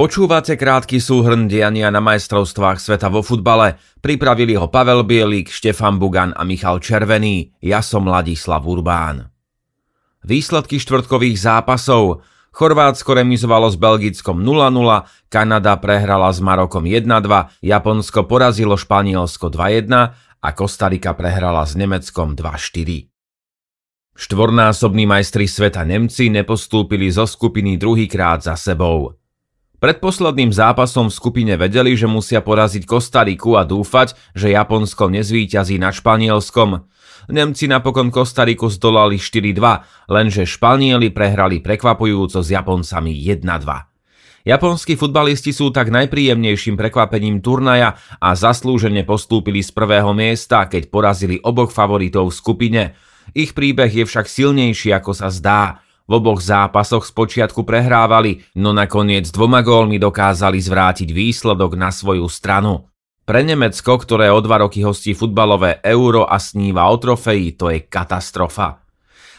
Počúvate krátky súhrn diania na majstrovstvách sveta vo futbale. Pripravili ho Pavel Bielik, Štefan Bugan a Michal Červený. Ja som Ladislav Urbán. Výsledky štvrtkových zápasov. Chorvátsko remizovalo s Belgickom 0-0, Kanada prehrala s Marokom 1-2, Japonsko porazilo Španielsko 2-1 a Kostarika prehrala s Nemeckom 2-4. Štvornásobní majstri sveta Nemci nepostúpili zo skupiny druhýkrát za sebou. Pred posledným zápasom v skupine vedeli, že musia poraziť Kostariku a dúfať, že Japonsko nezvíťazí nad Španielskom. Nemci napokon Kostariku zdolali 4-2, lenže Španieli prehrali prekvapujúco s Japoncami 1-2. Japonskí futbalisti sú tak najpríjemnejším prekvapením turnaja a zaslúžene postúpili z prvého miesta, keď porazili oboch favoritov v skupine. Ich príbeh je však silnejší ako sa zdá. V oboch zápasoch spočiatku prehrávali, no nakoniec dvoma gólmi dokázali zvrátiť výsledok na svoju stranu. Pre Nemecko, ktoré o dva roky hostí futbalové euro a sníva o trofeji, to je katastrofa.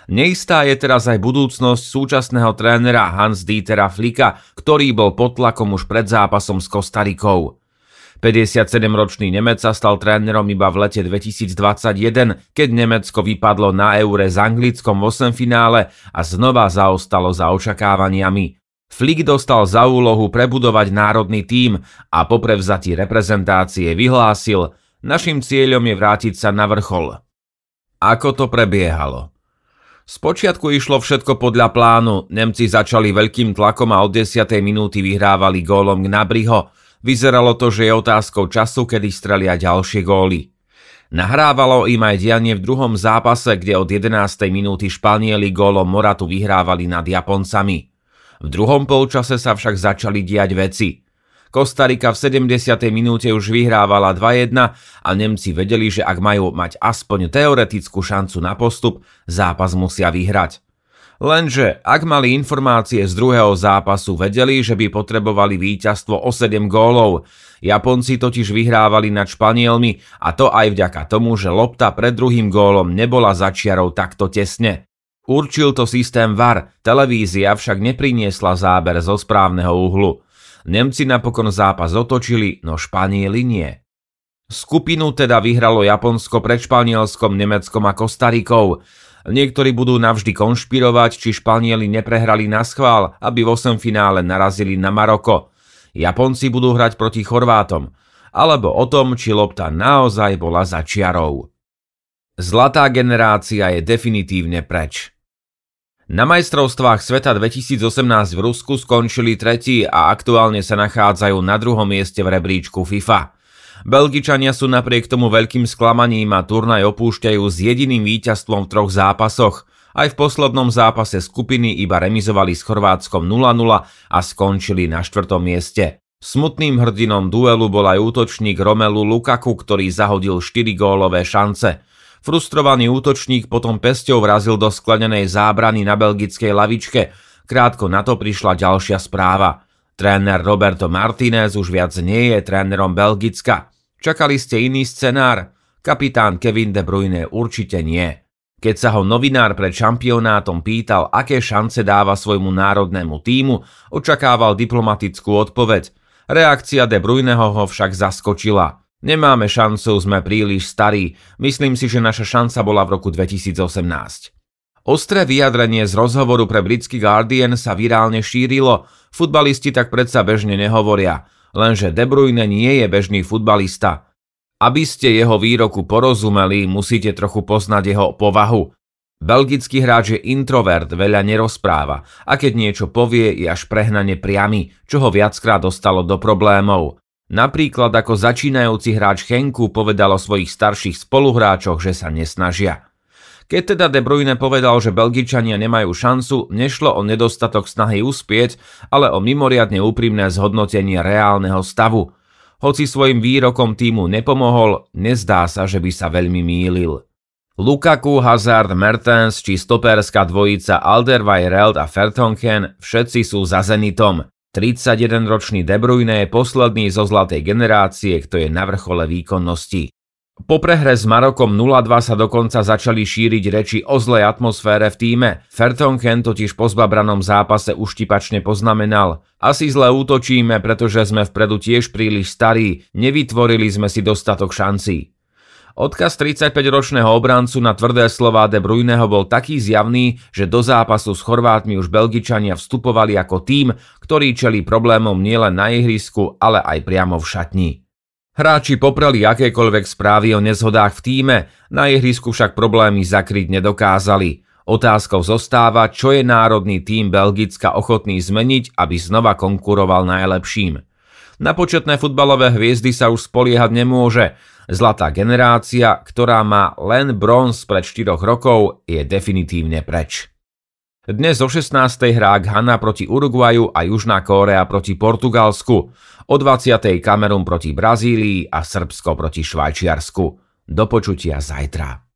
Neistá je teraz aj budúcnosť súčasného trénera Hans-Dietera Flika, ktorý bol pod tlakom už pred zápasom s Kostarikou. 57-ročný Nemec sa stal trénerom iba v lete 2021, keď Nemecko vypadlo na eure s Anglickom v 8 finále a znova zaostalo za očakávaniami. Flick dostal za úlohu prebudovať národný tím a po prevzatí reprezentácie vyhlásil, našim cieľom je vrátiť sa na vrchol. Ako to prebiehalo? Spočiatku išlo všetko podľa plánu, Nemci začali veľkým tlakom a od 10. minúty vyhrávali gólom k Nabriho, Vyzeralo to, že je otázkou času, kedy strelia ďalšie góly. Nahrávalo im aj dianie v druhom zápase, kde od 11. minúty Španieli gólom Moratu vyhrávali nad Japoncami. V druhom polčase sa však začali diať veci. Kostarika v 70. minúte už vyhrávala 2-1 a Nemci vedeli, že ak majú mať aspoň teoretickú šancu na postup, zápas musia vyhrať. Lenže ak mali informácie z druhého zápasu, vedeli, že by potrebovali víťazstvo o 7 gólov. Japonci totiž vyhrávali nad Španielmi a to aj vďaka tomu, že lopta pred druhým gólom nebola začiarou takto tesne. Určil to systém VAR, televízia však nepriniesla záber zo správneho uhlu. Nemci napokon zápas otočili, no Španieli nie. Skupinu teda vyhralo Japonsko pred Španielskom, Nemeckom a Kostarikou. Niektorí budú navždy konšpirovať, či Španieli neprehrali na schvál, aby v 8 finále narazili na Maroko. Japonci budú hrať proti Chorvátom. Alebo o tom, či lopta naozaj bola za čiarou. Zlatá generácia je definitívne preč. Na majstrovstvách sveta 2018 v Rusku skončili tretí a aktuálne sa nachádzajú na druhom mieste v rebríčku FIFA. Belgičania sú napriek tomu veľkým sklamaním a turnaj opúšťajú s jediným víťazstvom v troch zápasoch. Aj v poslednom zápase skupiny iba remizovali s Chorvátskom 0-0 a skončili na štvrtom mieste. Smutným hrdinom duelu bol aj útočník Romelu Lukaku, ktorý zahodil 4 gólové šance. Frustrovaný útočník potom pesťou vrazil do sklenenej zábrany na belgickej lavičke. Krátko na to prišla ďalšia správa. Tréner Roberto Martinez už viac nie je trénerom Belgicka. Čakali ste iný scenár? Kapitán Kevin De Bruyne určite nie. Keď sa ho novinár pred šampionátom pýtal, aké šance dáva svojmu národnému týmu, očakával diplomatickú odpoveď. Reakcia De Bruyneho ho však zaskočila. Nemáme šancu, sme príliš starí. Myslím si, že naša šanca bola v roku 2018. Ostré vyjadrenie z rozhovoru pre britský Guardian sa virálne šírilo, futbalisti tak predsa bežne nehovoria lenže De Bruyne nie je bežný futbalista. Aby ste jeho výroku porozumeli, musíte trochu poznať jeho povahu. Belgický hráč je introvert, veľa nerozpráva a keď niečo povie, je až prehnane priamy, čo ho viackrát dostalo do problémov. Napríklad ako začínajúci hráč Henku povedal o svojich starších spoluhráčoch, že sa nesnažia. Keď teda De Bruyne povedal, že Belgičania nemajú šancu, nešlo o nedostatok snahy uspieť, ale o mimoriadne úprimné zhodnotenie reálneho stavu. Hoci svojim výrokom týmu nepomohol, nezdá sa, že by sa veľmi mýlil. Lukaku, Hazard, Mertens či stoperská dvojica Alderweireld a Fertonken všetci sú za Zenitom. 31-ročný De Bruyne je posledný zo zlatej generácie, kto je na vrchole výkonnosti. Po prehre s Marokom 0-2 sa dokonca začali šíriť reči o zlej atmosfére v týme. Fertonken totiž po zbabranom zápase uštipačne poznamenal. Asi zle útočíme, pretože sme vpredu tiež príliš starí, nevytvorili sme si dostatok šancí. Odkaz 35-ročného obrancu na tvrdé slová De Bruyneho bol taký zjavný, že do zápasu s Chorvátmi už Belgičania vstupovali ako tým, ktorý čelí problémom nielen na ihrisku, ale aj priamo v šatni. Hráči popreli akékoľvek správy o nezhodách v týme, na ihrisku však problémy zakryť nedokázali. Otázkou zostáva, čo je národný tím Belgicka ochotný zmeniť, aby znova konkuroval najlepším. Na početné futbalové hviezdy sa už spoliehať nemôže. Zlatá generácia, ktorá má len bronz pred 4 rokov, je definitívne preč. Dnes o 16. hrá Ghana proti Uruguaju a Južná Kórea proti Portugalsku, o 20. Kamerun proti Brazílii a Srbsko proti Švajčiarsku. Do počutia zajtra.